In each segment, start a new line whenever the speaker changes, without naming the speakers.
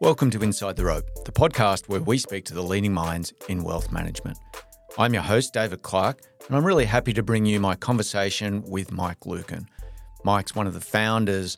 Welcome to Inside the Rope, the podcast where we speak to the leading minds in wealth management. I'm your host, David Clark, and I'm really happy to bring you my conversation with Mike Lukin. Mike's one of the founders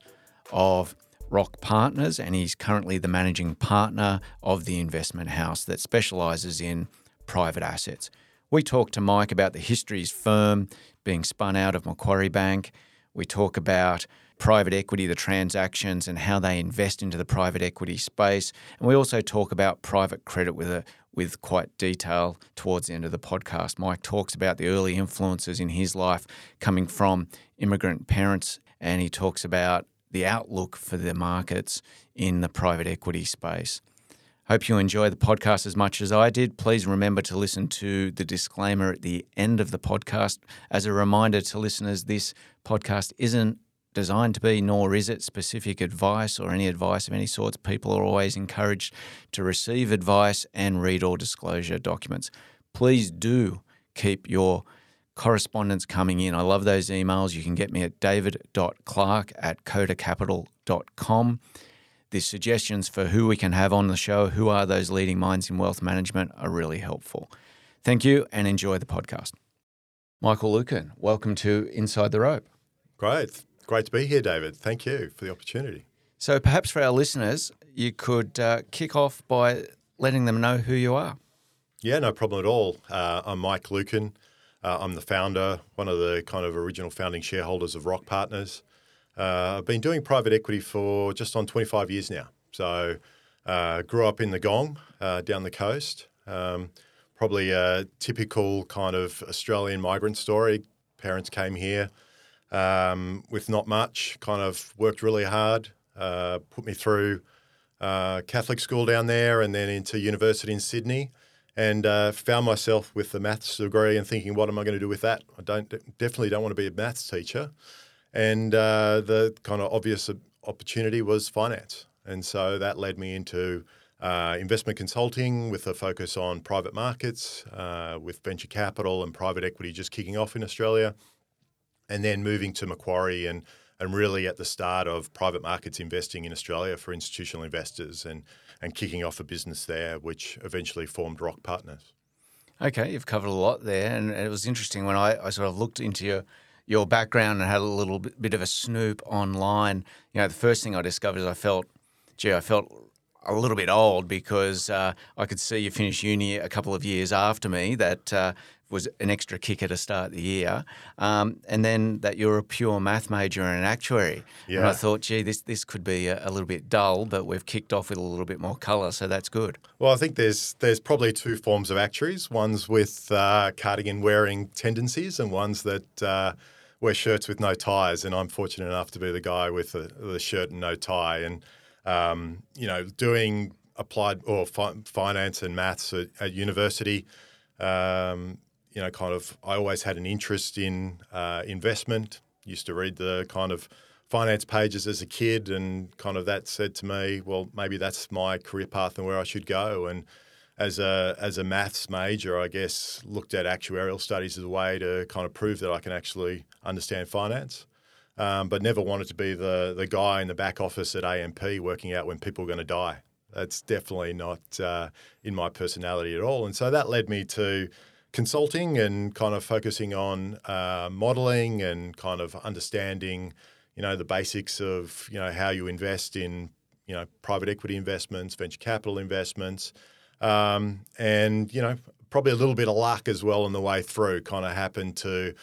of Roc Partners, and he's currently the managing partner of the investment house that specializes in private assets. We talk to Mike about the history of his firm being spun out of Macquarie Bank. We talk about private equity, the transactions, and how they invest into the private equity space. And we also talk about private credit with a with quite detail towards the end of the podcast. Mike talks about the early influences in his life coming from immigrant parents, and he talks about the outlook for the markets in the private equity space. Hope you enjoy the podcast as much as I did. Please remember to listen to the disclaimer at the end of the podcast. As a reminder to listeners, this podcast isn't designed to be, nor is it specific advice or any advice of any sorts. People are always encouraged to receive advice and read all disclosure documents. Please do keep your correspondence coming in. I love those emails. You can get me at david.clark at codacapital.com. The suggestions for who we can have on the show, who are those leading minds in wealth management, are really helpful. Thank you and enjoy the podcast. Michael Lukin, welcome to Inside the Rope.
Great. Great to be here, David. Thank you for the opportunity.
So, perhaps for our listeners, you could uh, kick off by letting them know who you are.
Yeah, no problem at all. Uh, I'm Mike Lukin. Uh, I'm the founder, one of the kind of original founding shareholders of Roc Partners. Uh, I've been doing private equity for just on 25 years now. So, uh, grew up in the Gong uh, down the coast. Um, probably a typical kind of Australian migrant story. Parents came here um, with not much, kind of worked really hard, uh, put me through uh, Catholic school down there and then into university in Sydney and uh, found myself with the maths degree and thinking, what am I going to do with that? I don't definitely don't want to be a maths teacher. And uh, the kind of obvious opportunity was finance. And so that led me into uh, investment consulting with a focus on private markets, uh, with venture capital and private equity just kicking off in Australia and then moving to Macquarie and and really at the start of private markets investing in Australia for institutional investors and and kicking off a business there, which eventually formed Roc Partners.
Okay, you've covered a lot there, and it was interesting when I, I sort of looked into your your background and had a little bit, of a snoop online. You know, the first thing I discovered is I felt, gee, I felt a little bit old because uh, I could see you finish uni a couple of years after me. That uh, was an extra kicker to start the year, um, and then that you're a pure math major and an actuary. Yeah. And I thought, gee, this this could be a, a, little bit dull, but we've kicked off with a little bit more colour, so that's good.
Well, I think there's there's probably two forms of actuaries. Ones with uh, cardigan wearing tendencies, and ones that uh, wear shirts with no ties. And I'm fortunate enough to be the guy with the, the shirt and no tie, and um, you know, doing applied or fi- finance and maths at, at university. Um, you know, kind of, I always had an interest in uh, investment. Used to read the kind of finance pages as a kid, and kind of that said to me, well, maybe that's my career path and where I should go. And as a as a maths major, I guess looked at actuarial studies as a way to kind of prove that I can actually understand finance. Um, but never wanted to be the the guy in the back office at AMP working out when people are going to die. That's definitely not uh, in my personality at all. And so that led me to consulting and kind of focusing on uh, modeling and kind of understanding, you know, the basics of you know how you invest in you know private equity investments, venture capital investments, um, and you know probably a little bit of luck as well on the way through. Kind of happened to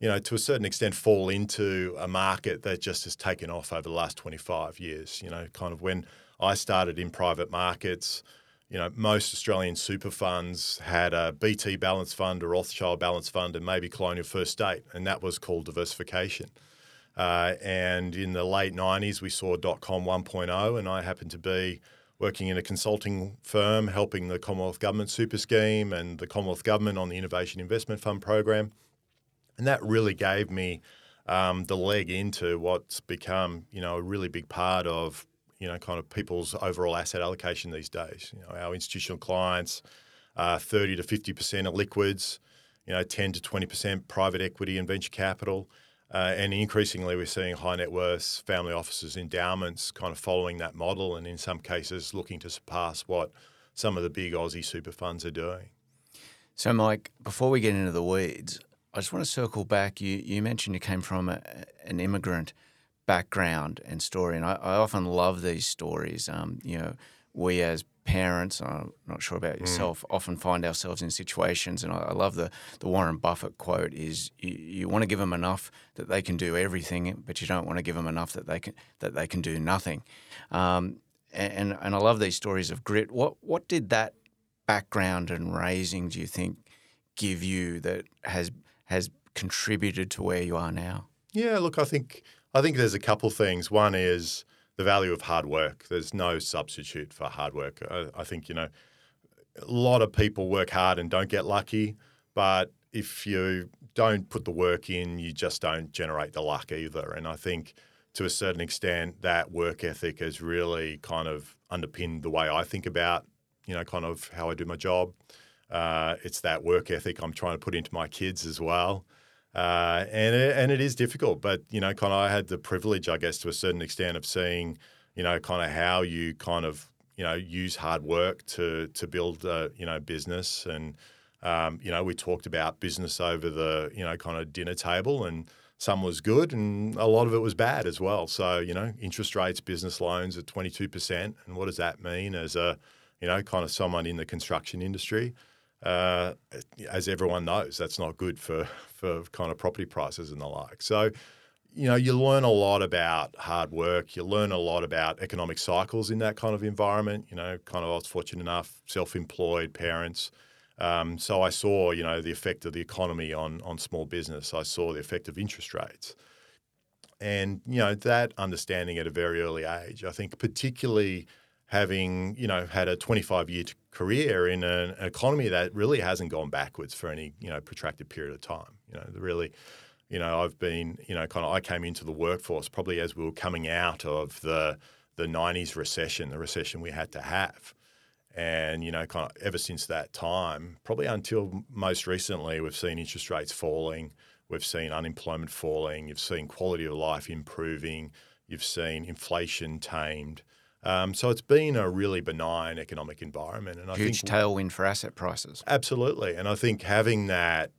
you know, to a certain extent, fall into a market that just has taken off over the last 25 years. You know, kind of when I started in private markets, you know, most Australian super funds had a BT balance fund, a Rothschild balance fund, and maybe Colonial First State, and that was called diversification. Uh, and in the late 90s, we saw dot com 1.0, and I happened to be working in a consulting firm helping the Commonwealth Government Super Scheme and the Commonwealth Government on the Innovation Investment Fund program. And that really gave me um, the leg into what's become, you know, a really big part of you know, kind of people's overall asset allocation these days. You know, our institutional clients, uh, 30 to 50% are liquids, you know, 10 to 20% private equity and venture capital. Uh, and increasingly, we're seeing high net worths, family offices, endowments kind of following that model, and in some cases, looking to surpass what some of the big Aussie super funds are doing.
So, Mike, before we get into the weeds, I just want to circle back. You you mentioned you came from a, an immigrant background and story, and I, I often love these stories. Um, you know, we as parents, I'm not sure about yourself, mm. often find ourselves in situations, and I, I, love the the Warren Buffett quote: "Is you, you want to give them enough that they can do everything, but you don't want to give them enough that they can that they can do nothing." Um, and and I love these stories of grit. What what did that background and raising do you think give you that has has contributed to where you are now?
Yeah, look, I think I think there's a couple things. One is the value of hard work. There's no substitute for hard work. I, I think you know a lot of people work hard and don't get lucky, but if you don't put the work in, you just don't generate the luck either. And I think to a certain extent, that work ethic has really kind of underpinned the way I think about, you know, kind of how I do my job. Uh, it's that work ethic I'm trying to put into my kids as well. Uh, and it, and it is difficult, but you know, kind of I had the privilege, I guess, to a certain extent, of seeing, you know, kind of how you kind of you know use hard work to to build a you know business, and um, you know we talked about business over the you know kind of dinner table, and some was good, and a lot of it was bad as well. So you know, interest rates, business loans at twenty two percent, and what does that mean as a you know kind of someone in the construction industry? Uh, as everyone knows, that's not good for for kind of property prices and the like. So, you know, you learn a lot about hard work. You learn a lot about economic cycles in that kind of environment. You know, kind of I was fortunate enough, self-employed parents. Um, so I saw, you know, the effect of the economy on on small business. I saw the effect of interest rates, and you know that understanding at a very early age. I think particularly having you know had a 25 year career in an economy that really hasn't gone backwards for any you know protracted period of time. You know, really, you know, I've been you know kind of I came into the workforce probably as we were coming out of the the 90s recession, the recession we had to have. And you know, kind of ever since that time, probably until most recently, we've seen interest rates falling, we've seen unemployment falling, you've seen quality of life improving, you've seen inflation tamed, um, so it's been a really benign economic environment,
and I huge think, tailwind for asset prices.
Absolutely, and I think having that,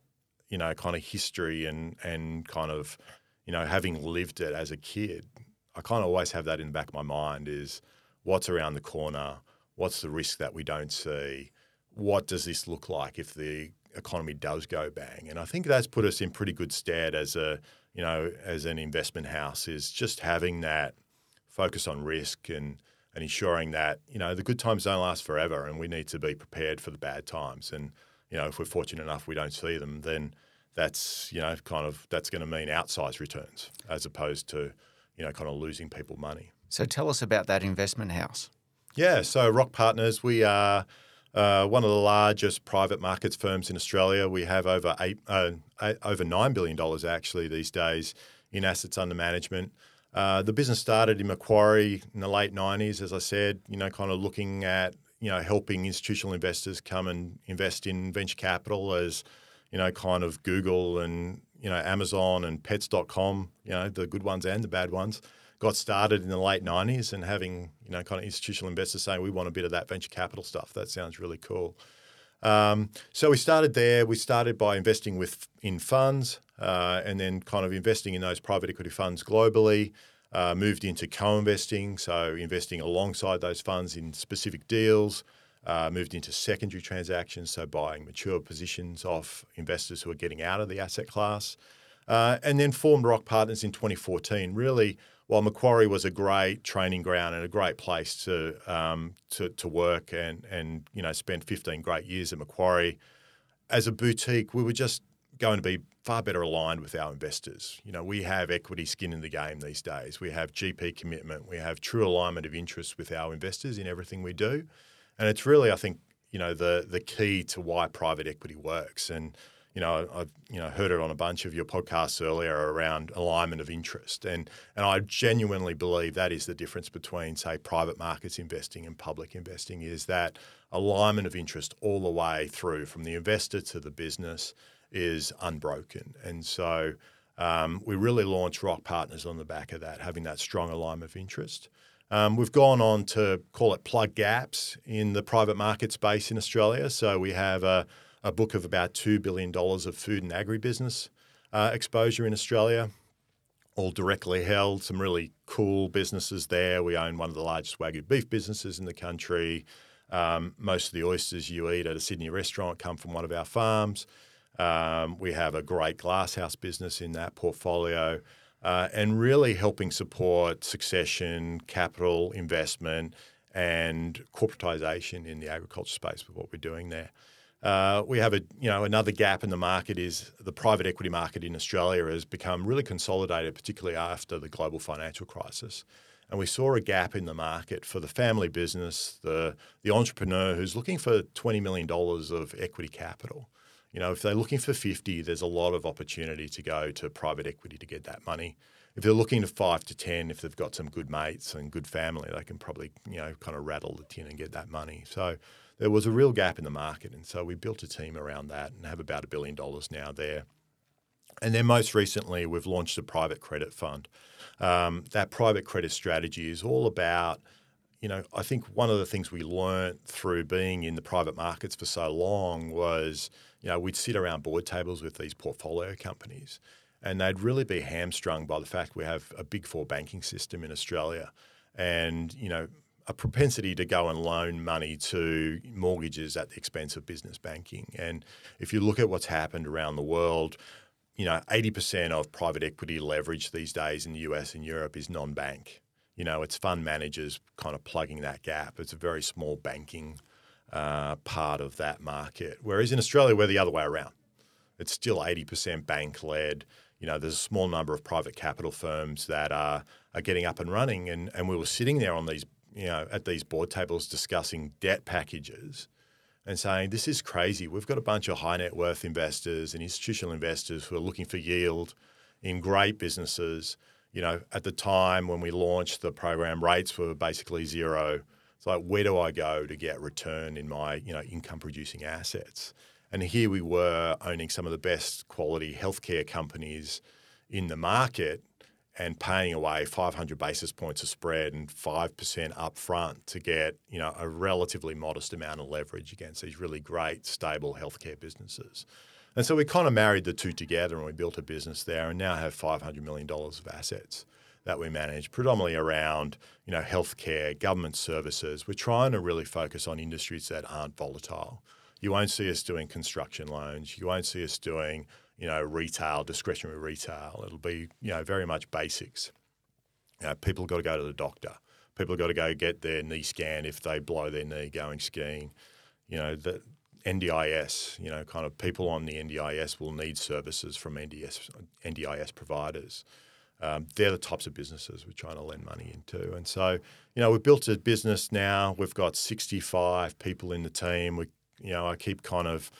you know, kind of history and and kind of, you know, having lived it as a kid, I kind of always have that in the back of my mind: is what's around the corner, what's the risk that we don't see, what does this look like if the economy does go bang? And I think that's put us in pretty good stead as a, you know, as an investment house. Is just having that focus on risk and and ensuring that you know the good times don't last forever, and we need to be prepared for the bad times. And you know, if we're fortunate enough we don't see them, then that's you know kind of that's going to mean outsized returns as opposed to you know kind of losing people money.
So tell us about that investment house.
Yeah, so Roc Partners, we are uh, one of the largest private markets firms in Australia. We have over eight, uh, eight over nine billion dollars actually these days in assets under management. Uh, the business started in Macquarie in the late 90s, as I said, you know, kind of looking at, you know, helping institutional investors come and invest in venture capital as, you know, kind of Google and, you know, Amazon and pets.com, you know, the good ones and the bad ones, got started in the late 90s and having, you know, kind of institutional investors saying, we want a bit of that venture capital stuff. That sounds really cool. Um, so we started there. We started by investing with in funds, uh, and then kind of investing in those private equity funds globally. Uh, moved into co-investing, so investing alongside those funds in specific deals. Uh, moved into secondary transactions, so buying mature positions off investors who are getting out of the asset class, uh, and then formed Roc Partners in 2014. Really while Macquarie was a great training ground and a great place to um, to, to work and and you know spend 15 great years at Macquarie, as a boutique, we were just going to be far better aligned with our investors. You know, we have equity skin in the game these days. We have GP commitment. We have true alignment of interest with our investors in everything we do, and it's really, I think, you know, the the key to why private equity works and you know, I've you know heard it on a bunch of your podcasts earlier around alignment of interest, and and I genuinely believe that is the difference between say private markets investing and public investing is that alignment of interest all the way through from the investor to the business is unbroken, and so. Um, we really launched Roc Partners on the back of that, having that strong alignment of interest. Um, we've gone on to call it plug gaps in the private market space in Australia. So we have a, a book of about $2 billion of food and agribusiness uh, exposure in Australia, all directly held. Some really cool businesses there. We own one of the largest Wagyu beef businesses in the country. Um, most of the oysters you eat at a Sydney restaurant come from one of our farms. Um, we have a great glasshouse business in that portfolio uh, and really helping support succession, capital investment, and corporatization in the agriculture space with what we're doing there. Uh, we have a you know another gap in the market is the private equity market in Australia has become really consolidated, particularly after the global financial crisis. And we saw a gap in the market for the family business, the the entrepreneur who's looking for twenty million dollars of equity capital. You know, if they're looking for 50, there's a lot of opportunity to go to private equity to get that money. If they're looking to five to 10, if they've got some good mates and good family, they can probably, you know, kind of rattle the tin and get that money. So there was a real gap in the market. And so we built a team around that and have about a billion dollars now there. And then most recently, we've launched a private credit fund. Um, that private credit strategy is all about – you know, I think one of the things we learned through being in the private markets for so long was, you know, we'd sit around board tables with these portfolio companies and they'd really be hamstrung by the fact we have a big four banking system in Australia and, you know, a propensity to go and loan money to mortgages at the expense of business banking. And if you look at what's happened around the world, you know, 80% of private equity leverage these days in the US and Europe is non bank you know, it's fund managers kind of plugging that gap. It's a very small banking uh, part of that market. Whereas in Australia, we're the other way around. It's still 80% bank led. You know, there's a small number of private capital firms that are, are getting up and running. And, and we were sitting there on these, you know, at these board tables discussing debt packages and saying, this is crazy. We've got a bunch of high net worth investors and institutional investors who are looking for yield in great businesses you know, at the time when we launched the program, rates were basically zero. It's like, where do I go to get return in my, you know, income producing assets? And here we were owning some of the best quality healthcare companies in the market and paying away 500 basis points of spread and 5% upfront to get, you know, a relatively modest amount of leverage against these really great, stable healthcare businesses. And so we kind of married the two together and we built a business there and now have $500 million of assets that we manage, predominantly around you know healthcare, government services. We're trying to really focus on industries that aren't volatile. You won't see us doing construction loans. You won't see us doing you know retail, discretionary retail. It'll be you know very much basics. You know, people got to go to the doctor. People got to go get their knee scan if they blow their knee going skiing. You know, the, NDIS, you know, kind of people on the NDIS will need services from NDS, NDIS providers. Um, they're the types of businesses we're trying to lend money into. And so, you know, we've built a business now. We've got 65 people in the team. We, you know, I keep kind of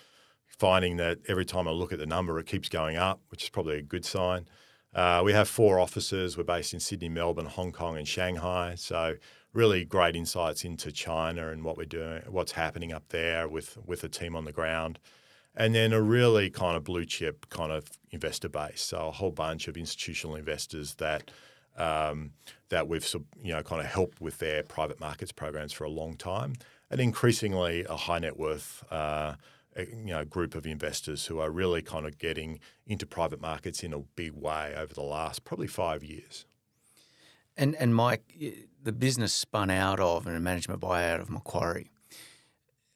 finding that every time I look at the number, it keeps going up, which is probably a good sign. Uh, we have four offices. We're based in Sydney, Melbourne, Hong Kong, and Shanghai. So really great insights into China and what we're doing, what's happening up there with with a team on the ground, and then a really kind of blue chip kind of investor base. So a whole bunch of institutional investors that. Um, that we've you know kind of helped with their private markets programs for a long time, and increasingly a high net worth uh, you know group of investors who are really kind of getting into private markets in a big way over the last probably five years.
And and Mike, the business spun out of and a management buyout of Macquarie.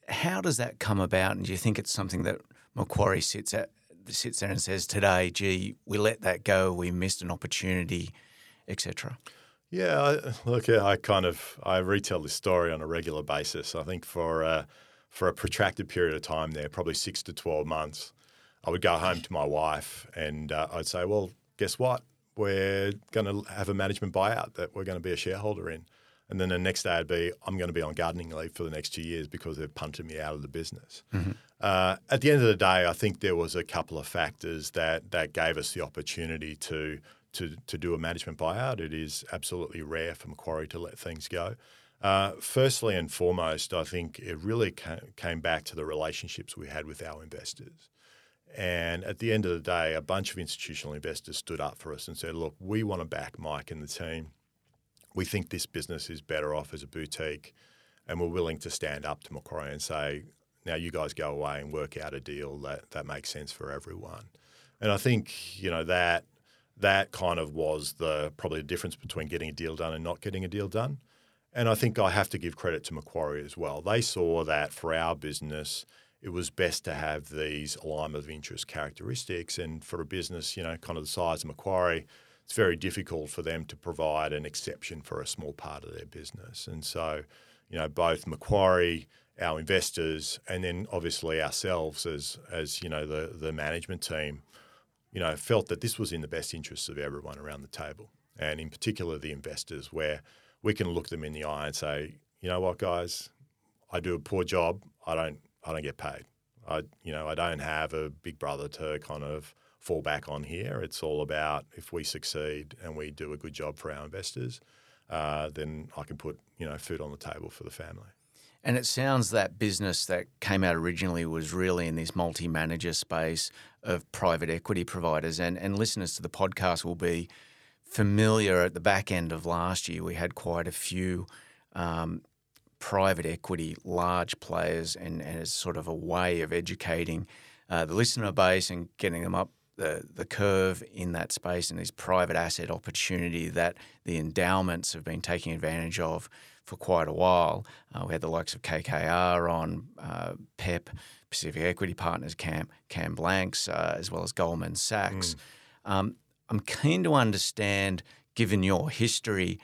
How does that come about? And do you think it's something that Macquarie sits at sits there and says today, "Gee, we let that go. We missed an opportunity," etc.
Yeah, I, look, I kind of I retell this story on a regular basis. I think for uh, for a protracted period of time there, probably six to twelve months, I would go home to my wife and uh, I'd say, "Well, guess what? We're going to have a management buyout that we're going to be a shareholder in. And then the next day I'd be, I'm going to be on gardening leave for the next two years because they've punted me out of the business. Mm-hmm. Uh, at the end of the day, I think there was a couple of factors that that gave us the opportunity to to to do a management buyout. It is absolutely rare for Macquarie to let things go. Uh, firstly and foremost, I think it really came back to the relationships we had with our investors And at the end of the day, a bunch of institutional investors stood up for us and said, look, we want to back Mike and the team. We think this business is better off as a boutique. And we're willing to stand up to Macquarie and say, now you guys go away and work out a deal that, that makes sense for everyone. And I think, you know, that that kind of was the probably the difference between getting a deal done and not getting a deal done. And I think I have to give credit to Macquarie as well. They saw that for our business, it was best to have these alignment of interest characteristics. And for a business, you know, kind of the size of Macquarie, it's very difficult for them to provide an exception for a small part of their business. And so, you know, both Macquarie, our investors, and then obviously ourselves as as you know the the management team, you know, felt that this was in the best interests of everyone around the table, and in particular the investors, where we can look them in the eye and say, you know what, guys, I do a poor job. I don't I don't get paid. I you know I don't have a big brother to kind of fall back on here. It's all about if we succeed and we do a good job for our investors, uh, then I can put you know food on the table for the family.
And it sounds that business that came out originally was really in this multi manager space of private equity providers. And, and listeners to the podcast will be familiar at the back end of last year. We had quite a few um, private equity, large players, and, and as sort of a way of educating uh, the listener base and getting them up the, the curve in that space and this private asset opportunity that the endowments have been taking advantage of for quite a while. Uh, we had the likes of KKR on, uh, PEP, Pacific Equity Partners, Cam, Cam Blanks, uh, as well as Goldman Sachs. Mm. Um, I'm keen to understand, given your history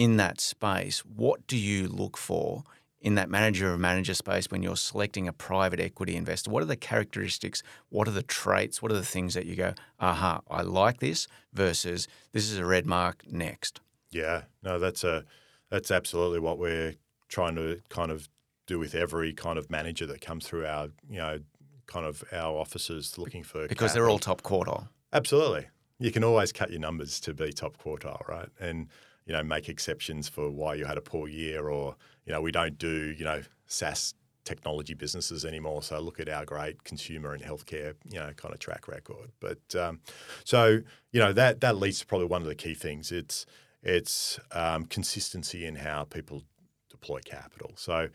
in that space, what do you look for in that manager of manager space when you're selecting a private equity investor? What are the characteristics? What are the traits? What are the things that you go, aha, I like this versus this is a red mark next?
Yeah, no, that's a that's absolutely what we're trying to kind of do with every kind of manager that comes through our, you know, kind of our offices looking for
because they're all top quartile.
Absolutely, you can always cut your numbers to be top quartile, right? And you know, make exceptions for why you had a poor year, or you know, we don't do you know SaaS technology businesses anymore. So look at our great consumer and healthcare, you know, kind of track record. But um, so you know that that leads to probably one of the key things. It's it's um, consistency in how people deploy capital. So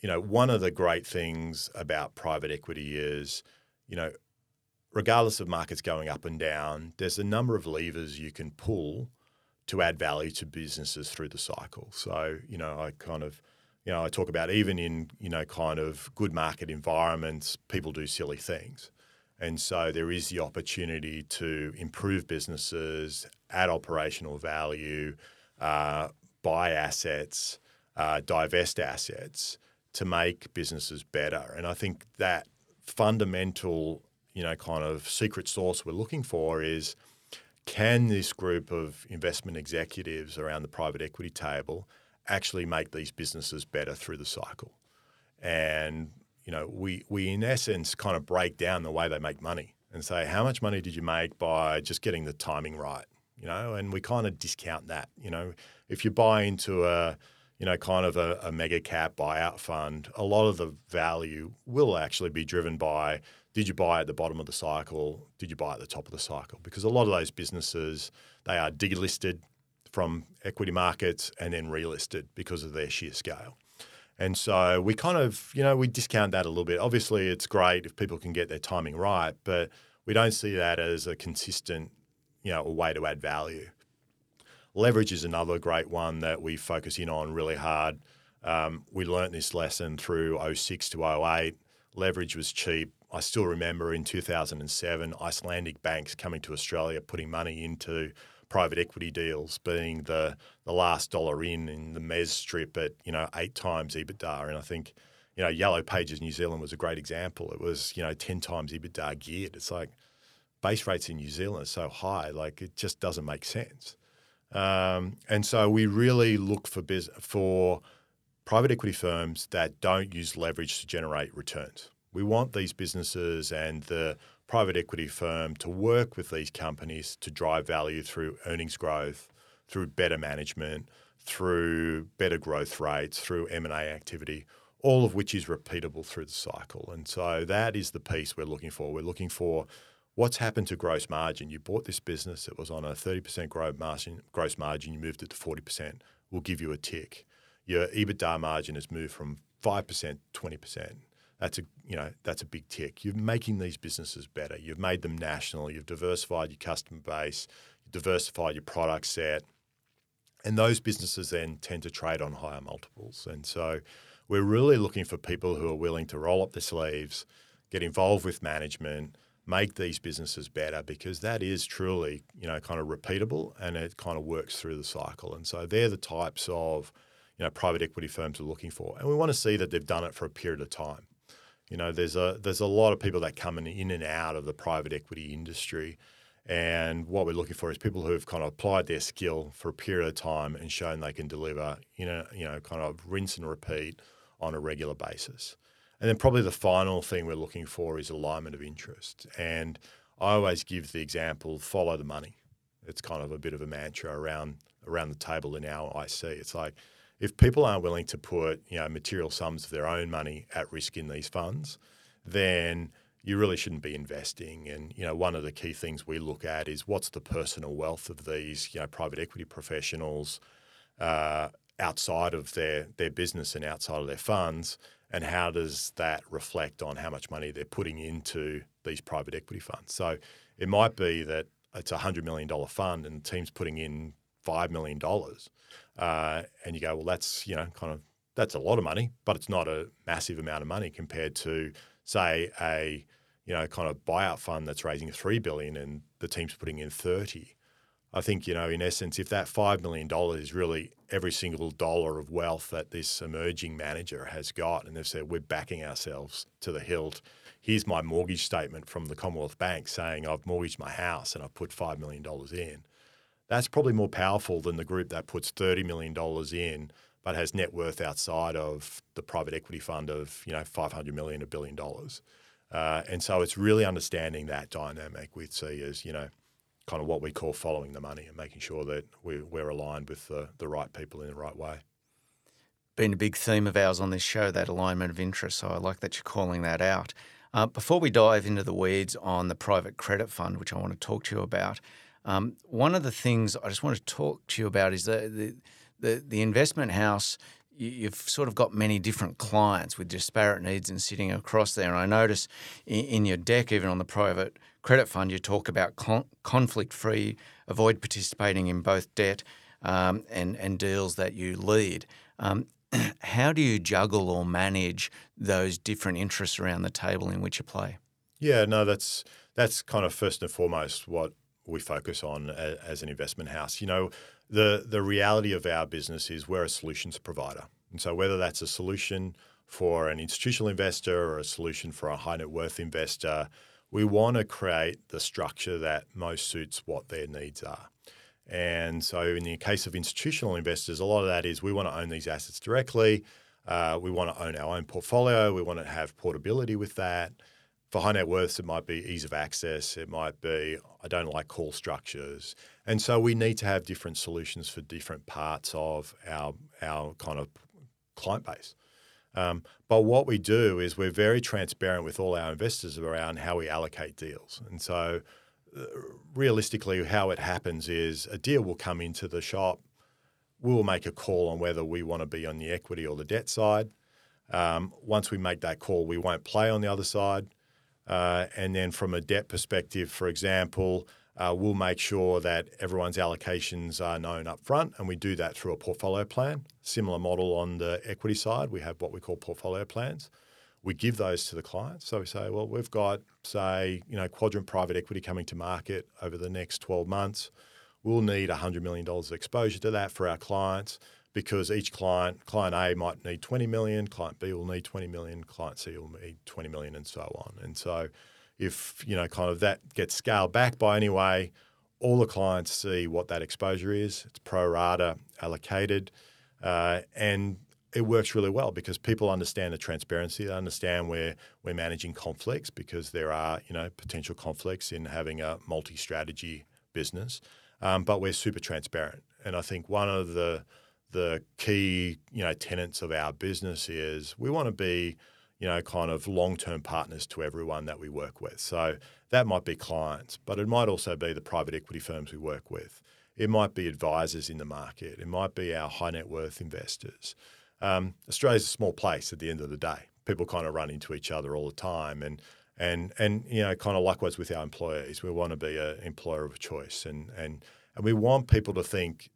you know, one of the great things about private equity is, you know, regardless of markets going up and down, there's a number of levers you can pull to add value to businesses through the cycle. So, you know, I kind of, you know, I talk about even in, you know, kind of good market environments, people do silly things. And so there is the opportunity to improve businesses, add operational value, uh, buy assets, uh, divest assets to make businesses better. And I think that fundamental, you know, kind of secret sauce we're looking for is can this group of investment executives around the private equity table actually make these businesses better through the cycle? And you know, we we in essence kind of break down the way they make money and say how much money did you make by just getting the timing right, you know, and we kind of discount that. You know, if you buy into a you know, kind of a, a, mega cap buyout fund, a lot of the value will actually be driven by did you buy at the bottom of the cycle? Did you buy at the top of the cycle? Because a lot of those businesses, they are delisted from equity markets and then relisted because of their sheer scale. And so we kind of, you know, we discount that a little bit. Obviously, it's great if people can get their timing right, but we don't see that as a consistent, you know, a way to add value. Leverage is another great one that we focus in on really hard. Um, we learnt this lesson through 06 to 08. Leverage was cheap. I still remember in 2007, Icelandic banks coming to Australia, putting money into private equity deals, being the the last dollar in in the MES strip at you know eight times EBITDA, and I think you know Yellow Pages New Zealand was a great example. It was you know ten times EBITDA geared. It's like base rates in New Zealand are so high, like it just doesn't make sense. Um, and so we really look for biz- for private equity firms that don't use leverage to generate returns. We want these businesses and the private equity firm to work with these companies to drive value through earnings growth, through better management, through better growth rates, through M&A activity, all of which is repeatable through the cycle. And so that is the piece we're looking for. We're looking for what's happened to gross margin. You bought this business, it was on a 30% gross margin, gross margin, you moved it to 40%. We'll give you a tick. Your EBITDA margin has moved from 5% to 20%. That's a you know that's a big tick. You're making these businesses better. You've made them national. You've diversified your customer base. You've diversified your product set, and those businesses then tend to trade on higher multiples. And so we're really looking for people who are willing to roll up their sleeves, get involved with management, make these businesses better because that is truly, you know, kind of repeatable and it kind of works through the cycle. And so they're the types of, you know, private equity firms are looking for. And we want to see that they've done it for a period of time. You know, there's a there's a lot of people that come in, and out of the private equity industry. And what we're looking for is people who have kind of applied their skill for a period of time and shown they can deliver, you know, you know, kind of rinse and repeat on a regular basis. And then probably the final thing we're looking for is alignment of interest. And I always give the example, follow the money. It's kind of a bit of a mantra around around the table in our IC. It's like if people aren't willing to put, you know, material sums of their own money at risk in these funds, then you really shouldn't be investing. And you know, one of the key things we look at is what's the personal wealth of these, you know, private equity professionals uh, outside of their their business and outside of their funds, and how does that reflect on how much money they're putting into these private equity funds? So it might be that it's a hundred million dollar fund and the team's putting in five million dollars, uh, and you go, well, that's you know kind of that's a lot of money, but it's not a massive amount of money compared to say a you know kind of buyout fund that's raising three billion and the team's putting in thirty. I think, you know, in essence, if that $5 million is really every single dollar of wealth that this emerging manager has got, and they've said, we're backing ourselves to the hilt. Here's my mortgage statement from the Commonwealth Bank saying I've mortgaged my house and I've put $5 million in. That's probably more powerful than the group that puts $30 million in but has net worth outside of the private equity fund of, you know, 500 million, a billion dollars. Uh, and so it's really understanding that dynamic we see as, you know, kind of what we call following the money and making sure that we, we're aligned with the, the right people in the right way.
Been a big theme of ours on this show, that alignment of interest. So I like that you're calling that out. Uh, before we dive into the weeds on the private credit fund, which I want to talk to you about, um, one of the things I just want to talk to you about is the, the, the, the investment house you've sort of got many different clients with disparate needs and sitting across there. And I notice in, your deck, even on the private credit fund, you talk about con- conflict free, avoid participating in both debt um, and, and deals that you lead. Um, how do you juggle or manage those different interests around the table in which you play?
Yeah, no, that's that's kind of first and foremost what we focus on as an investment house. You know, the the reality of our business is we're a solutions provider, and so whether that's a solution for an institutional investor or a solution for a high net worth investor, we want to create the structure that most suits what their needs are. And so, in the case of institutional investors, a lot of that is we want to own these assets directly. Uh, we want to own our own portfolio. We want to have portability with that. For high net worths, it might be ease of access. It might be I don't like call structures, and so we need to have different solutions for different parts of our our kind of client base. Um, but what we do is we're very transparent with all our investors around how we allocate deals. And so, uh, realistically, how it happens is a deal will come into the shop. We will make a call on whether we want to be on the equity or the debt side. Um, once we make that call, we won't play on the other side. Uh, and then, from a debt perspective, for example, uh, we'll make sure that everyone's allocations are known up front, and we do that through a portfolio plan. Similar model on the equity side, we have what we call portfolio plans. We give those to the clients. So we say, well, we've got, say, you know, quadrant private equity coming to market over the next 12 months. We'll need $100 million of exposure to that for our clients because each client, client A might need 20 million, client B will need 20 million, client C will need 20 million, and so on. And so if you know kind of that gets scaled back by any way, all the clients see what that exposure is. It's pro rata allocated, uh, and it works really well because people understand the transparency. They understand where we're managing conflicts because there are you know potential conflicts in having a multi-strategy business, um, but we're super transparent. And I think one of the the key, you know, tenets of our business is we want to be, you know, kind of long-term partners to everyone that we work with. So that might be clients, but it might also be the private equity firms we work with. It might be advisors in the market. It might be our high net worth investors. Um, Australia's a small place at the end of the day. People kind of run into each other all the time, and and and you know, kind of likewise with our employees, we want to be an employer of choice, and and and we want people to think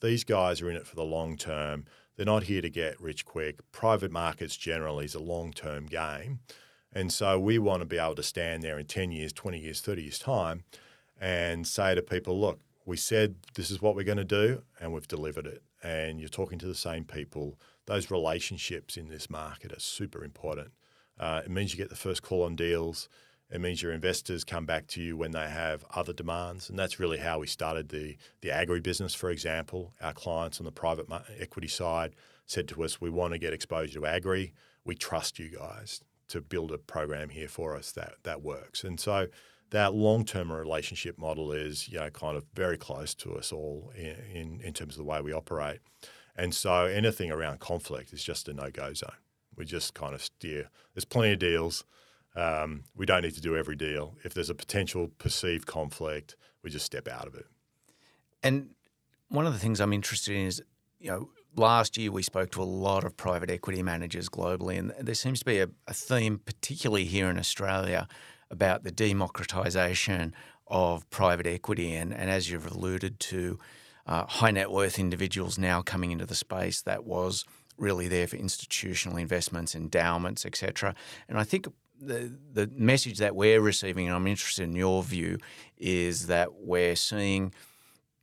these guys are in it for the long term. They're not here to get rich quick. Private markets generally is a long term game. And so we want to be able to stand there in 10 years, 20 years, 30 years' time and say to people, look, we said this is what we're going to do and we've delivered it. And you're talking to the same people. Those relationships in this market are super important. Uh, it means you get the first call on deals. It means your investors come back to you when they have other demands, and that's really how we started the the agri business. For example, our clients on the private equity side said to us, "We want to get exposure to agri. We trust you guys to build a program here for us that that works." And so that long term relationship model is you know kind of very close to us all in, in, in terms of the way we operate. And so anything around conflict is just a no go zone. We just kind of steer. There's plenty of deals um, we don't need to do every deal. If there's a potential perceived conflict, we just step out of it.
And one of the things I'm interested in is, you know, last year we spoke to a lot of private equity managers globally, and there seems to be a, a theme, particularly here in Australia, about the democratization of private equity. And, and as you've alluded to, uh, high net worth individuals now coming into the space that was really there for institutional investments, endowments, etc. And I think the, the message that we're receiving, and I'm interested in your view, is that we're seeing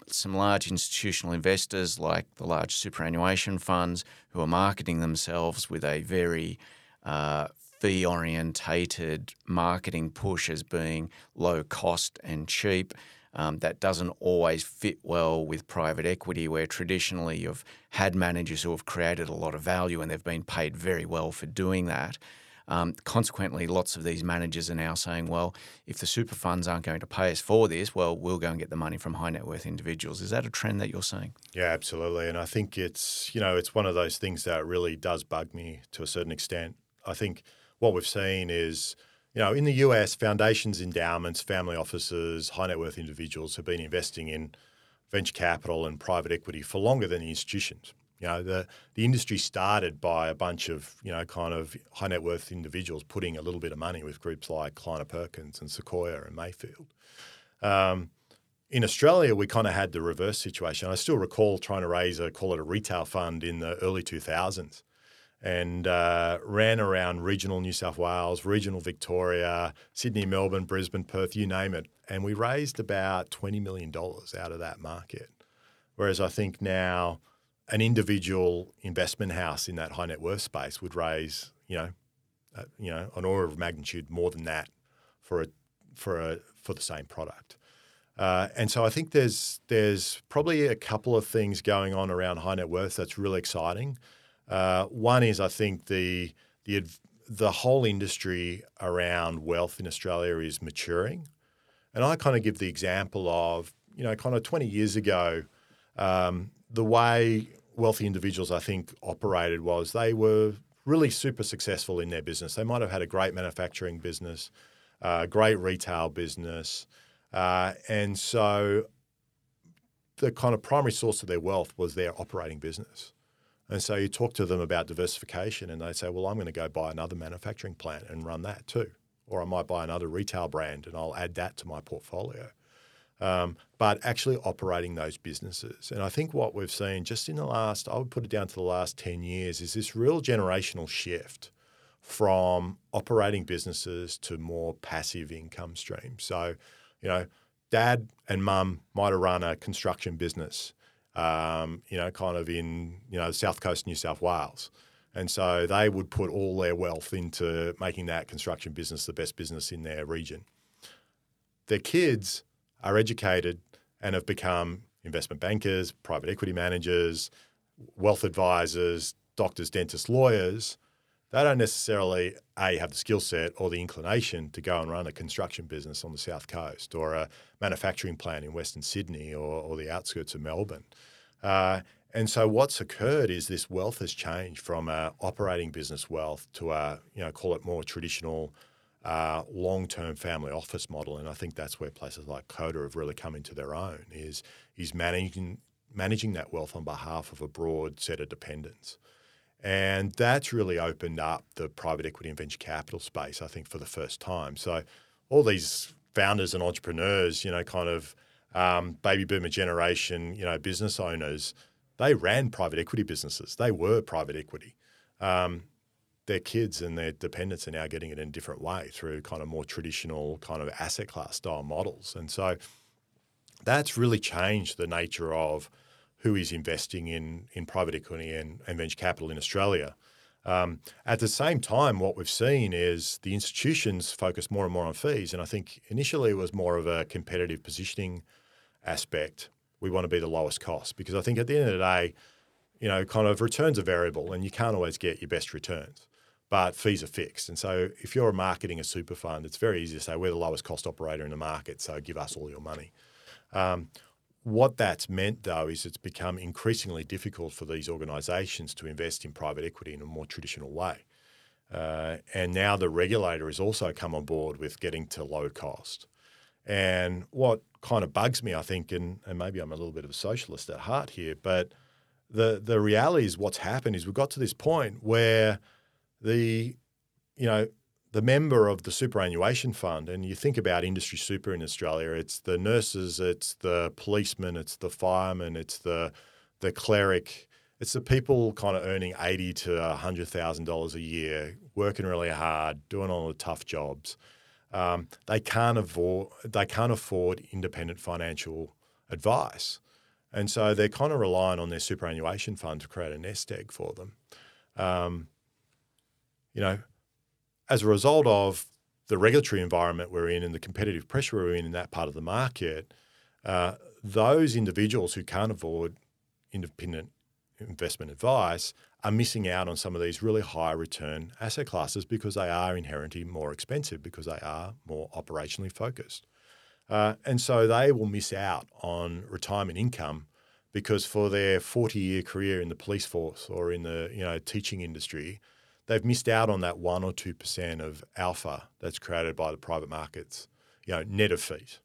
some large institutional investors like the large superannuation funds who are marketing themselves with a very uh, fee orientated marketing push as being low cost and cheap. Um, that doesn't always fit well with private equity, where traditionally you've had managers who have created a lot of value and they've been paid very well for doing that. Um, consequently, lots of these managers are now saying, well, if the super funds aren't going to pay us for this, well, we'll go and get the money from high net worth individuals. Is that a trend that you're seeing?
Yeah, absolutely. And I think it's, you know, it's one of those things that really does bug me to a certain extent. I think what we've seen is, you know, in the US, foundations, endowments, family offices, high net worth individuals have been investing in venture capital and private equity for longer than the institutions. You know, the, the industry started by a bunch of, you know, kind of high net worth individuals putting a little bit of money with groups like Kleiner Perkins and Sequoia and Mayfield. Um, in Australia, we kind of had the reverse situation. I still recall trying to raise a, call it a retail fund in the early 2000s and uh, ran around regional New South Wales, regional Victoria, Sydney, Melbourne, Brisbane, Perth, you name it. And we raised about $20 million out of that market. Whereas I think now – an individual investment house in that high net worth space would raise, you know, uh, you know, an order of magnitude more than that for a for a for the same product. Uh, and so I think there's there's probably a couple of things going on around high net worth that's really exciting. Uh, one is I think the the the whole industry around wealth in Australia is maturing, and I kind of give the example of you know kind of 20 years ago, um, the way wealthy individuals, I think, operated was they were really super successful in their business. They might have had a great manufacturing business, a uh, great retail business. Uh, and so the kind of primary source of their wealth was their operating business. And so you talk to them about diversification, and they say, Well, I'm going to go buy another manufacturing plant and run that too. Or I might buy another retail brand and I'll add that to my portfolio um, but actually operating those businesses. And I think what we've seen just in the last, I would put it down to the last 10 years, is this real generational shift from operating businesses to more passive income streams. So, you know, dad and mum might have run a construction business, um, you know, kind of in, you know, the south coast of New South Wales. And so they would put all their wealth into making that construction business the best business in their region. Their kids are educated and have become investment bankers, private equity managers, wealth advisors, doctors, dentists, lawyers, they don't necessarily a have the skill set or the inclination to go and run a construction business on the south coast or a manufacturing plant in Western Sydney or, or the outskirts of Melbourne. Uh, and so what's occurred is this wealth has changed from a operating business wealth to a you know call it more traditional uh, long-term family office model, and I think that's where places like Coda have really come into their own. Is is managing managing that wealth on behalf of a broad set of dependents. And that's really opened up the private equity and venture capital space, I think, for the first time. So all these founders and entrepreneurs, you know, kind of um, baby boomer generation, you know, business owners, they ran private equity businesses. They were private equity. Um, their kids and their dependents are now getting it in a different way through kind of more traditional kind of asset class style models. And so that's really changed the nature of who is investing in, in private equity and, and venture capital in Australia. Um, at the same time, what we've seen is the institutions focus more and more on fees. And I think initially it was more of a competitive positioning aspect. We want to be the lowest cost because I think at the end of the day, you know, kind of returns are variable and you can't always get your best returns, but fees are fixed. And so if you're marketing a super fund, it's very easy to say, we're the lowest cost operator in the market, so give us all your money. Um, what that's meant, though, is it's become increasingly difficult for these organisations to invest in private equity in a more traditional way. Uh, and now the regulator has also come on board with getting to low cost. And what kind of bugs me, I think, and, and maybe I'm a little bit of a socialist at heart here, but the the reality is what's happened is we've got to this point where the you know the member of the superannuation fund, and you think about industry super in Australia, it's the nurses, it's the policemen, it's the firemen, it's the the cleric, it's the people kind of earning eighty to hundred thousand dollars a year, working really hard, doing all the tough jobs. Um, they can't afford they can't afford independent financial advice, and so they're kind of relying on their superannuation fund to create a nest egg for them. Um, you know, as a result of the regulatory environment we're in and the competitive pressure we're in in that part of the market, uh, those individuals who can't afford independent investment advice are missing out on some of these really high return asset classes because they are inherently more expensive because they are more operationally focused. Uh, and so they will miss out on retirement income because for their 40 year career in the police force or in the you know teaching industry, they've missed out on that one or two percent of alpha that's created by the private markets, you know, net of fees.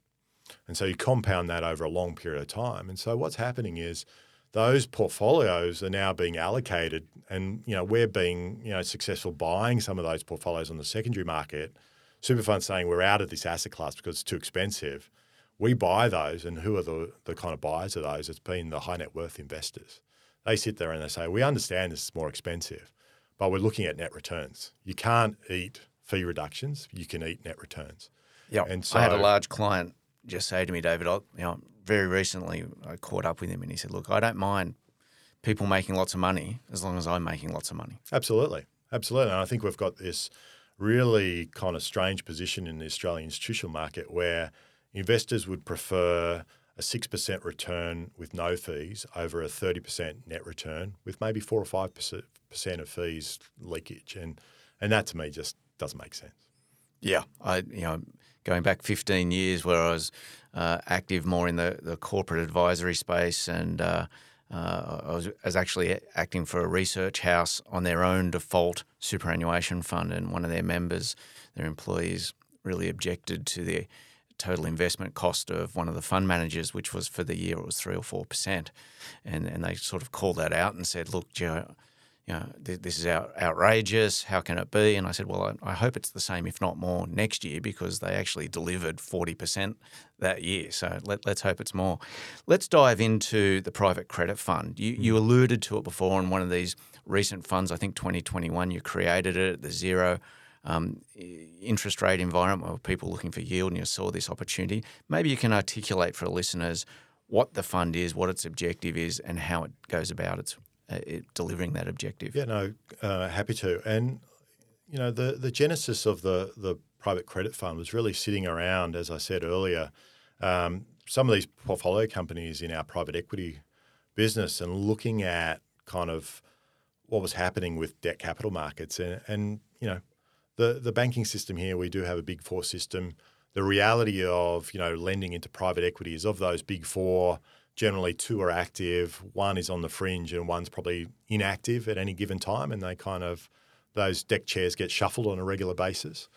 And so you compound that over a long period of time. And so what's happening is those portfolios are now being allocated, and you know we're being you know successful buying some of those portfolios on the secondary market. Super funds saying we're out of this asset class because it's too expensive. We buy those, and who are the, the kind of buyers of those? It's been the high net worth investors. They sit there and they say, We understand this is more expensive but we're looking at net returns. You can't eat fee reductions; you can eat net returns.
Yeah, and so, I had a large client just say to me, David, I, you know, very recently I caught up with him and he said, "Look, I don't mind people making lots of money as long as I'm making lots of money."
Absolutely, absolutely. And I think we've got this really kind of strange position in the Australian institutional market where investors would prefer a 6% return with no fees over a 30% net return with maybe 4 or 5% of fees leakage. And, and that to me just doesn't make sense.
Yeah. I, you know, going back 15 years where I was uh, active more in the, the corporate advisory space and uh, uh, I, was, I was actually acting for a research house on their own default superannuation fund and one of their members, their employees really objected to the total investment cost of one of the fund managers, which was for the year it was three or four percent, and and they sort of called that out and said, look, Joe. You know, this is out, outrageous. How can it be? And I said, well, I, I hope it's the same, if not more, next year because they actually delivered 40% that year. So let, us hope it's more. Let's dive into the private credit fund. You, mm. you alluded to it before in one of these recent funds, I think 2021, you created it at the zero um, interest rate environment where people looking for yield and you saw this opportunity. Maybe you can articulate for listeners what the fund is, what its objective is, and how it goes about its uh, it delivering that objective.
Yeah, no, uh, happy to. And you know, the the genesis of the the private credit fund was really sitting around, as I said earlier, um, some of these portfolio companies in our private equity business and looking at kind of what was happening with debt capital markets and, and you know the the banking system here, we do have a big four system. The reality of you know lending into private equity is of those big four, generally two are active, one is on the fringe, and one's probably inactive at any given time, and they kind of those deck chairs get shuffled on a regular basis.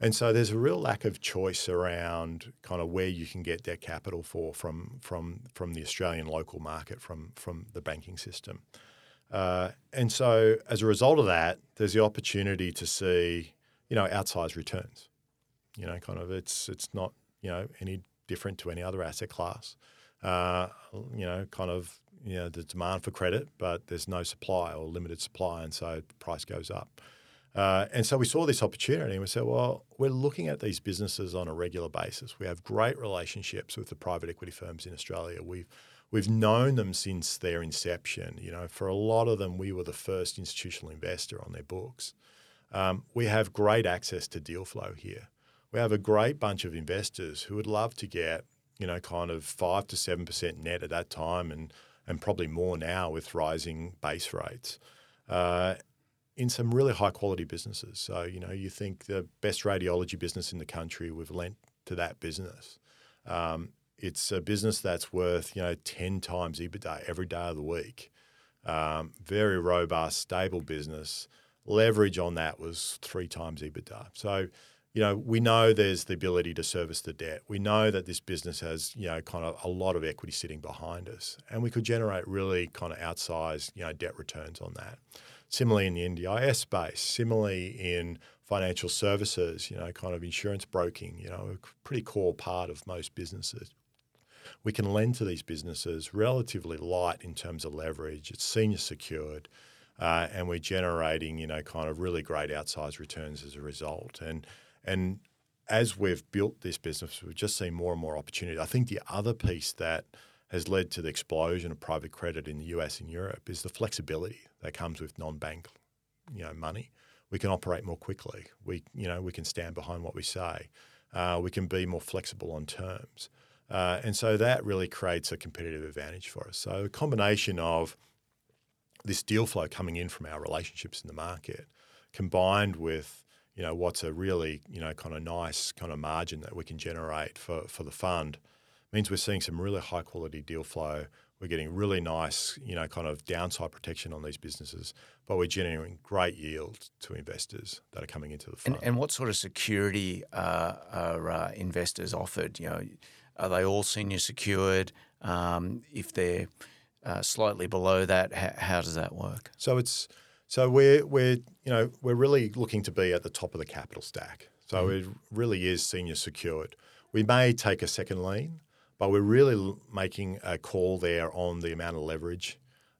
And so there's a real lack of choice around kind of where you can get debt capital for from from from the Australian local market from from the banking system. Uh, and so as a result of that, there's the opportunity to see you know outsized returns. You know, kind of it's it's not you know any different to any other asset class. Uh, you know, kind of you know the demand for credit, but there's no supply or limited supply, and so price goes up. Uh, and so we saw this opportunity and we said, well, we're looking at these businesses on a regular basis. We have great relationships with the private equity firms in Australia. We've we've known them since their inception. You know, for a lot of them, we were the first institutional investor on their books. Um, we have great access to deal flow here. We have a great bunch of investors who would love to get, you know, kind of five to seven percent net at that time, and and probably more now with rising base rates. Uh, in some really high quality businesses. So, you know, you think the best radiology business in the country, we've lent to that business. Um, it's a business that's worth, you know, 10 times EBITDA every day of the week. Um, very robust, stable business. Leverage on that was three times EBITDA. So, you know, we know there's the ability to service the debt. We know that this business has, you know, kind of a lot of equity sitting behind us, and we could generate really kind of outsized, you know, debt returns on that. Similarly in the NDIS space, similarly in financial services, you know, kind of insurance broking, you know, a pretty core part of most businesses. We can lend to these businesses relatively light in terms of leverage. It's senior secured. Uh, and we're generating, you know, kind of really great outsized returns as a result. And and as we've built this business, we've just seen more and more opportunity. I think the other piece that has led to the explosion of private credit in the US and Europe is the flexibility that comes with non-bank, you know, money. We can operate more quickly. We, you know, we can stand behind what we say. Uh, we can be more flexible on terms, uh, and so that really creates a competitive advantage for us. So a combination of this deal flow coming in from our relationships in the market, combined with you know what's a really you know kind of nice kind of margin that we can generate for for the fund means we're seeing some really high quality deal flow. We're getting really nice, you know, kind of downside protection on these businesses, but we're generating great yield to investors that are coming into the fund.
And, and what sort of security uh, are uh, investors offered? You know, are they all senior secured? Um, if they're uh, slightly below that, how, how does that work?
So it's so we're we're you know we're really looking to be at the top of the capital stack. So mm. it really is senior secured. We may take a second lien, but we're really making a call there on the amount of leverage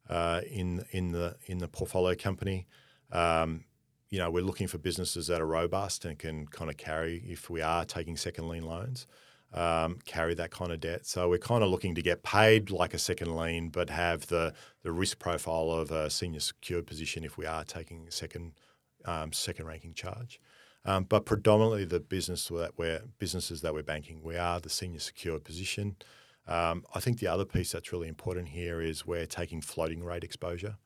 uh, in in the in the portfolio company. Um, you know, we're looking for businesses that are robust and can kind of carry if we are taking second lien loans um, carry that kind of debt. So we're kind of looking to get paid like a second lien, but have the the risk profile of a senior secured position if we are taking second um, second ranking charge. Um, but predominantly the business that we're businesses that we're banking, we are the senior secured position. Um, I think the other piece that's really important here is we're taking floating rate exposure.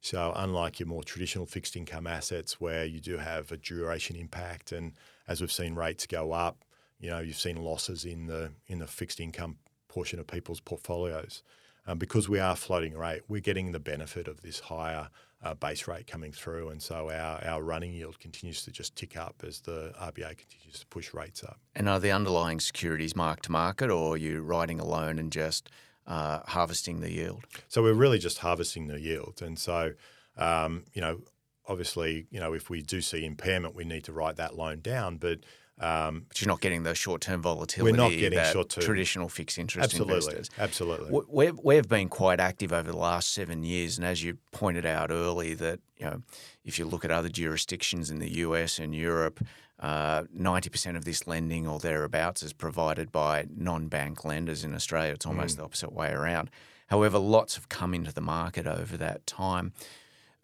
So unlike your more traditional fixed income assets where you do have a duration impact, and as we've seen rates go up, you know, you've seen losses in the in the fixed income portion of people's portfolios. Um, because we are floating rate, we're getting the benefit of this higher uh, base rate coming through, and so our, our running yield continues to just tick up as the RBA continues to push rates up.
And are the underlying securities mark to market, or are you writing a loan and just uh, harvesting the yield?
So we're really just harvesting the yield, and so um, you know, obviously, you know, if we do see impairment, we need to write that loan down, but
um, but you're not getting the short-term volatility.
We're not getting short-term
traditional fixed interest
absolutely,
investors.
Absolutely,
we've we've been quite active over the last seven years, and as you pointed out early, that you know, if you look at other jurisdictions in the US and Europe, uh, ninety uh, percent of this lending or thereabouts is provided by non-bank lenders. In Australia, it's almost mm. the opposite way around. However, lots have come into the market over that time.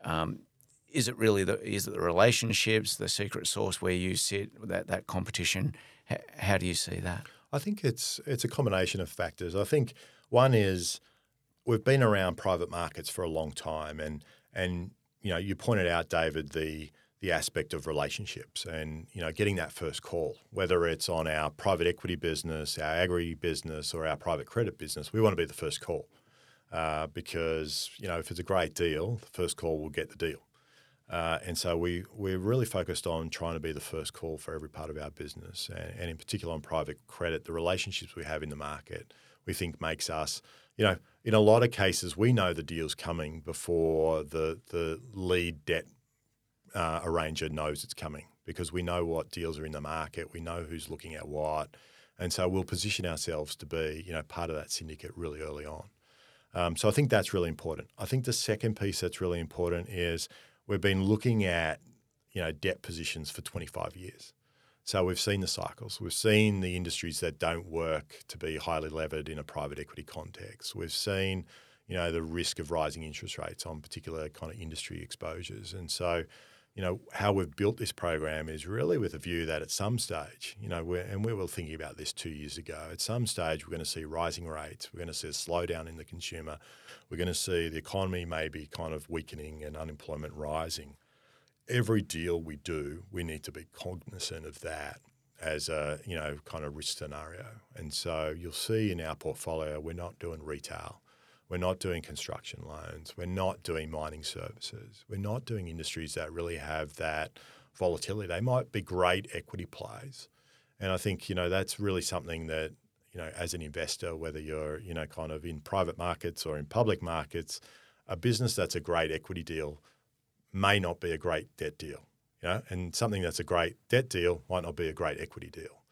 Um, is it really the is it the relationships, the secret sauce where you sit that that competition? How, how do you see that?
I think it's it's a combination of factors. I think one is we've been around private markets for a long time, and and you know you pointed out, David, the the aspect of relationships and you know getting that first call, whether it's on our private equity business, our agri business, or our private credit business, we want to be the first call. uh, because you know if it's a great deal, the first call will get the deal. Uh, and so we, we're really focused on trying to be the first call for every part of our business, and, and, in particular on private credit. The relationships we have in the market, we think makes us, you know, in a lot of cases, we know the deal's coming before the, the lead debt uh, arranger knows it's coming because we know what deals are in the market, we know who's looking at what, and so we'll position ourselves to be, you know, part of that syndicate really early on. Um, so I think that's really important. I think the second piece that's really important is we've been looking at you know debt positions for 25 years. So we've seen the cycles. We've seen the industries that don't work to be highly levered in a private equity context. We've seen you know the risk of rising interest rates on particular kind of industry exposures. And so you know how we've built this program is really with a view that at some stage, you know, we're, and we were thinking about this two years ago. At some stage, we're going to see rising rates. We're going to see a slowdown in the consumer. We're going to see the economy maybe kind of weakening and unemployment rising. Every deal we do, we need to be cognizant of that as a you know kind of risk scenario. And so you'll see in our portfolio, we're not doing retail. We're not doing construction loans. We're not doing mining services. We're not doing industries that really have that volatility. They might be great equity plays. And I think, you know, that's really something that you know, as an investor, whether you're, you know, kind of in private markets or in public markets, a business that's a great equity deal may not be a great debt deal. You know, and something that's a great debt deal might not be a great equity deal.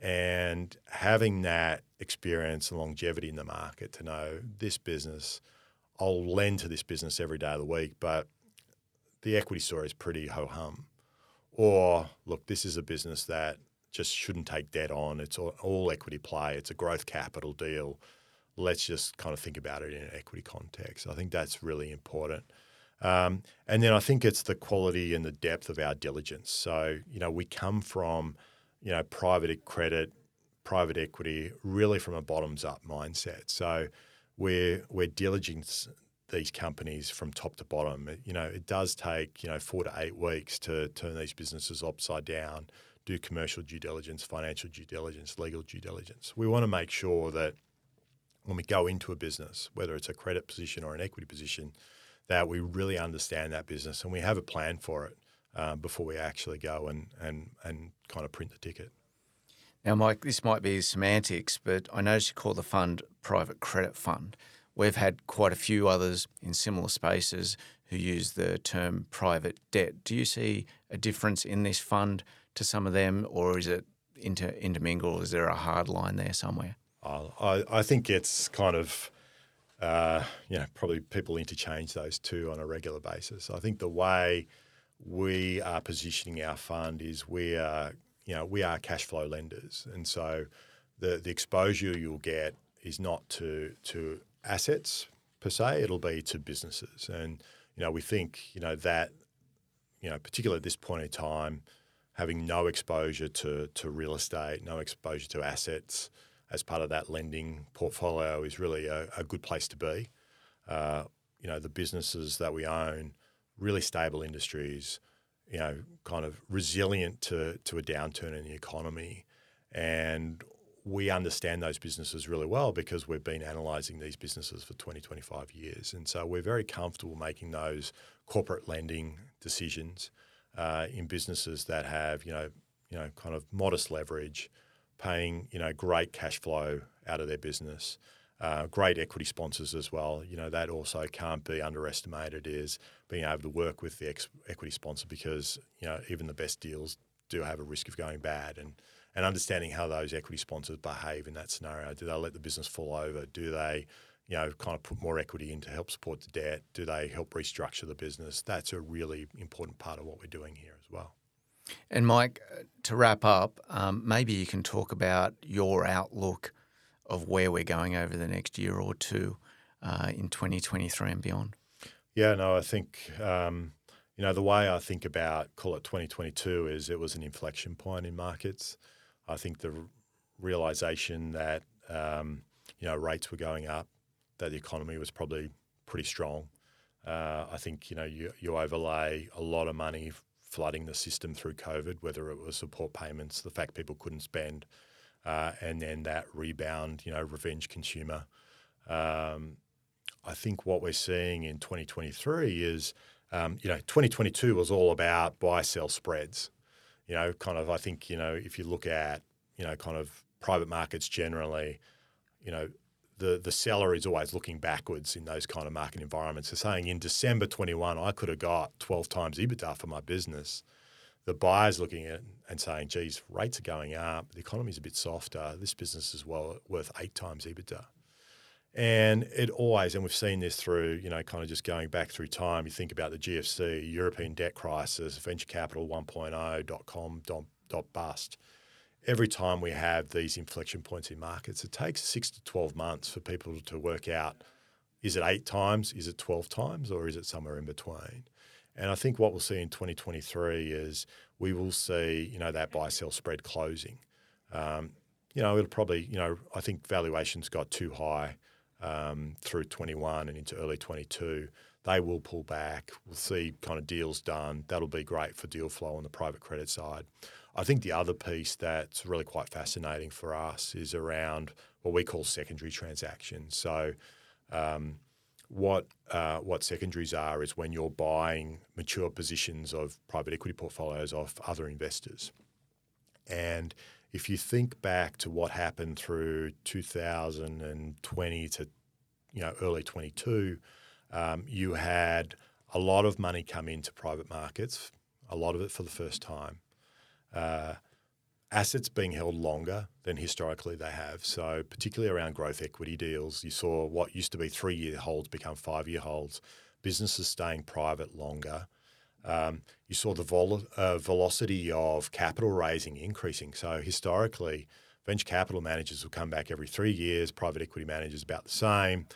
And having that experience and longevity in the market to know this business, I'll lend to this business every day of the week, but the equity story is pretty ho hum. Or look, this is a business that just shouldn't take debt on. It's all, equity play. It's a growth capital deal. Let's just kind of think about it in an equity context. I think that's really important. Um, and then I think it's the quality and the depth of our diligence. So, you know, we come from, you know, private credit, private equity, really from a bottoms up mindset. So we're, we're diligence these companies from top to bottom. You know, it does take, you know, four to eight weeks to turn these businesses upside down do commercial due diligence, financial due diligence, legal due diligence. We want to make sure that when we go into a business, whether it's a credit position or an equity position, that we really understand that business and we have a plan for it uh, before we actually go and, and, and kind of print the ticket.
Now, Mike, this might be semantics, but I noticed you call the fund Private Credit Fund. We've had quite a few others in similar spaces who use the term private debt. Do you see a difference in this fund to some of them, or is it inter, intermingled? Is there a hard line there somewhere?
I, I think it's kind of, uh, you know, probably people interchange those two on a regular basis. I think the way we are positioning our fund is we are, you know, we are cash flow lenders, and so the the exposure you'll get is not to to assets per se; it'll be to businesses, and you know, we think you know that, you know, particularly at this point in time having no exposure to, to real estate, no exposure to assets as part of that lending portfolio is really a, a good place to be. Uh, you know, the businesses that we own, really stable industries, you know, kind of resilient to, to a downturn in the economy. And we understand those businesses really well because we've been analysing these businesses for 20, 25 years. And so we're very comfortable making those corporate lending decisions uh, in businesses that have you know you know kind of modest leverage, paying you know great cash flow out of their business. Uh, great equity sponsors as well. You know that also can't be underestimated. Is being able to work with the ex- equity sponsor because you know even the best deals do have a risk of going bad, and and understanding how those equity sponsors behave in that scenario. Do they let the business fall over? Do they you know, kind of put more equity in to help support the debt? Do they help restructure the business? That's a really important part of what we're doing here as well.
And Mike, to wrap up, um, maybe you can talk about your outlook of where we're going over the next year or two uh, in 2023 and beyond.
Yeah, no, I think um, you know the way I think about call it 2022 is it was an inflection point in markets. I think the realization that um, you know rates were going up, that the economy was probably pretty strong. Uh, I think you know you, you overlay a lot of money flooding the system through COVID, whether it was support payments, the fact people couldn't spend, uh, and then that rebound, you know, revenge consumer. Um, I think what we're seeing in 2023 is, um, you know, 2022 was all about buy sell spreads. You know, kind of. I think you know if you look at you know kind of private markets generally, you know, the the seller is always looking backwards in those kind of market environments. They're saying in December 21, I could have got 12 times EBITDA for my business. The buyer's looking at it and saying, geez, rates are going up, the economy's a bit softer, this business is well worth eight times EBITDA. And it always, and we've seen this through, you know, kind of just going back through time. You think about the GFC, European debt crisis, venture capital 1.0, dot com, dot, dot bust. Every time we have these inflection points in markets, it takes six to 12 months for people to work out is it eight times, is it 12 times, or is it somewhere in between? And I think what we'll see in 2023 is we will see, you know, that buy sell spread closing. Um, you know, it'll probably, you know, I think valuations got too high um, through 21 and into early 22, they will pull back. We'll see kind of deals done. That'll be great for deal flow on the private credit side. I think the other piece that's really quite fascinating for us is around what we call secondary transactions. So, um, what uh, what secondaries are is when you're buying mature positions of private equity portfolios off other investors, and if you think back to what happened through 2020 to you know early 22, um, you had a lot of money come into private markets, a lot of it for the first time. Uh, assets being held longer than historically they have. So, particularly around growth equity deals, you saw what used to be three year holds become five year holds, businesses staying private longer. Um, you saw the vol- uh, velocity of capital raising increasing. So historically, venture capital managers will come back every three years, private equity managers about the same.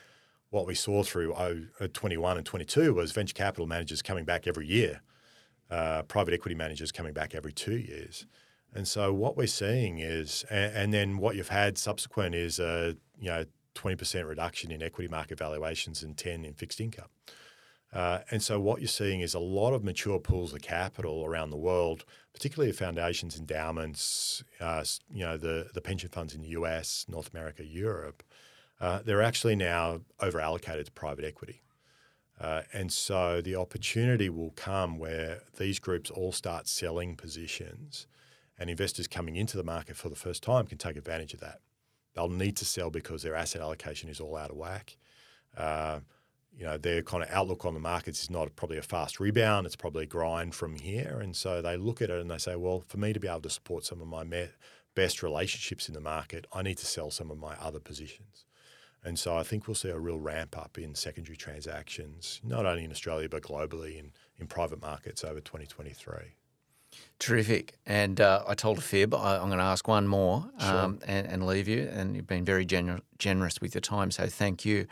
What we saw through uh, 21 and 22 was venture capital managers coming back every year, uh, private equity managers coming back every two years. And so what we're seeing is, and, and then what you've had subsequent is a you know 20% reduction in equity market valuations and 10 in fixed income. Uh, and so what you're seeing is a lot of mature pools of capital around the world, particularly the foundations, endowments, uh, you know, the, the pension funds in the US, North America, Europe, uh, they're actually now over allocated to private equity. Uh, and so the opportunity will come where these groups all start selling positions and investors coming into the market for the first time can take advantage of that. They'll need to sell because their asset allocation is all out of whack. Uh, you know, their kind of outlook on the markets is not probably a fast rebound. It's probably a grind from here. And so they look at it and they say, well, for me to be able to support some of my me- best relationships in the market, I need to sell some of my other positions. And so I think we'll see a real ramp up in secondary transactions, not only in Australia, but globally in, in private markets over 2023.
Terrific. And uh, I told a fib. I, am going to ask one more um, sure. and, and, leave you. And you've been very gener- generous with your time, so thank you.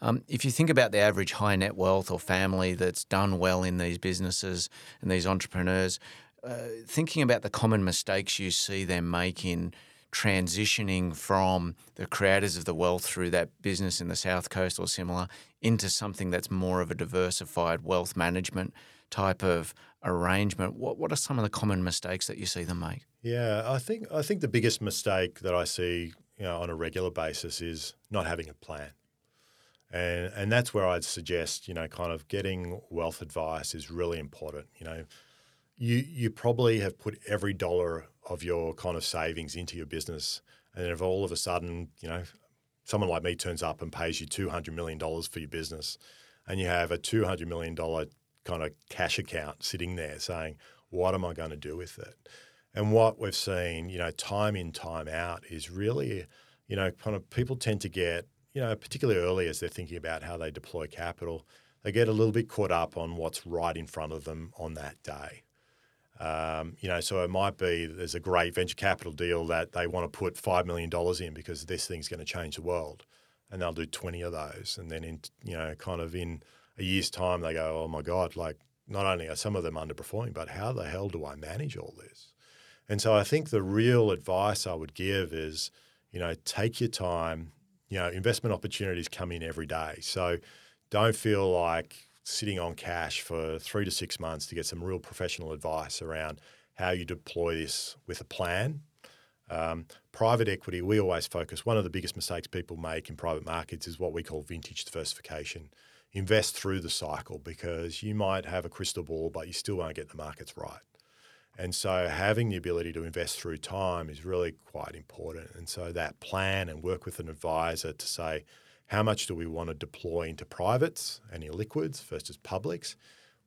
Um, if you think about the average high net wealth or family that's done well in these businesses and these entrepreneurs, uh, thinking about the common mistakes you see them making transitioning from the creators of the wealth through that business in the South Coast or similar into something that's more of a diversified wealth management type of arrangement, what what are some of the common mistakes that you see them make?
Yeah, I think I think the biggest mistake that I see, you know, on a regular basis is not having a plan. And and that's where I'd suggest, you know, kind of getting wealth advice is really important. You know, you you probably have put every dollar of your kind of savings into your business, and if all of a sudden, you know, someone like me turns up and pays you two hundred million dollars for your business, and you have a two hundred million dollar kind of cash account sitting there saying, what am I going to do with it? And what we've seen, you know, time in, time out is really, you know, kind of people tend to get, you know, particularly early as they're thinking about how they deploy capital, they get a little bit caught up on what's right in front of them on that day. Um, you know, so it might be there's a great venture capital deal that they want to put $5 million in because this thing's going to change the world. And they'll do 20 of those. And then, in, you know, kind of in a year's time, they go, oh my God, like not only are some of them underperforming, but how the hell do I manage all this? And so I think the real advice I would give is, you know, take your time. You know, investment opportunities come in every day. So don't feel like sitting on cash for three to six months to get some real professional advice around how you deploy this with a plan. Um, private equity, we always focus. One of the biggest mistakes people make in private markets is what we call vintage diversification. Invest through the cycle because you might have a crystal ball, but you still won't get the markets right. And so having the ability to invest through time is really quite important. And so that plan and work with an advisor to say, how much do we want to deploy into privates and illiquids versus publics?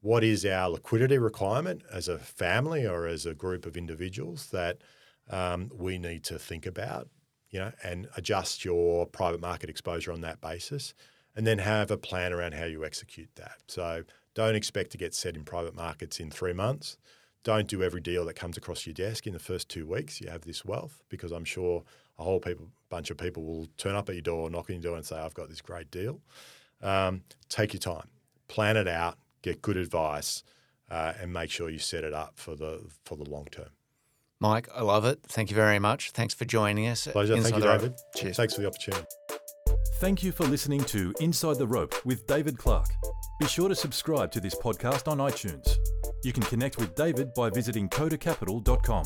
What is our liquidity requirement as a family or as a group of individuals that um, we need to think about, you know, and adjust your private market exposure on that basis, and then have a plan around how you execute that. So don't expect to get set in private markets in three months. Don't do every deal that comes across your desk in the first two weeks. You have this wealth because I'm sure a whole people, bunch of people will turn up at your door, knock on your door, and say, "I've got this great deal." Um, take your time, plan it out, get good advice, uh, and make sure you set it up for the for the long term.
Mike, I love it. Thank you very much. Thanks for joining us.
Pleasure. Thank you, David.
Cheers.
Thanks for the opportunity.
Thank you for listening to Inside the Rope with David Clark. Be sure to subscribe to this podcast on iTunes. You can connect with David by visiting kodacapital.com.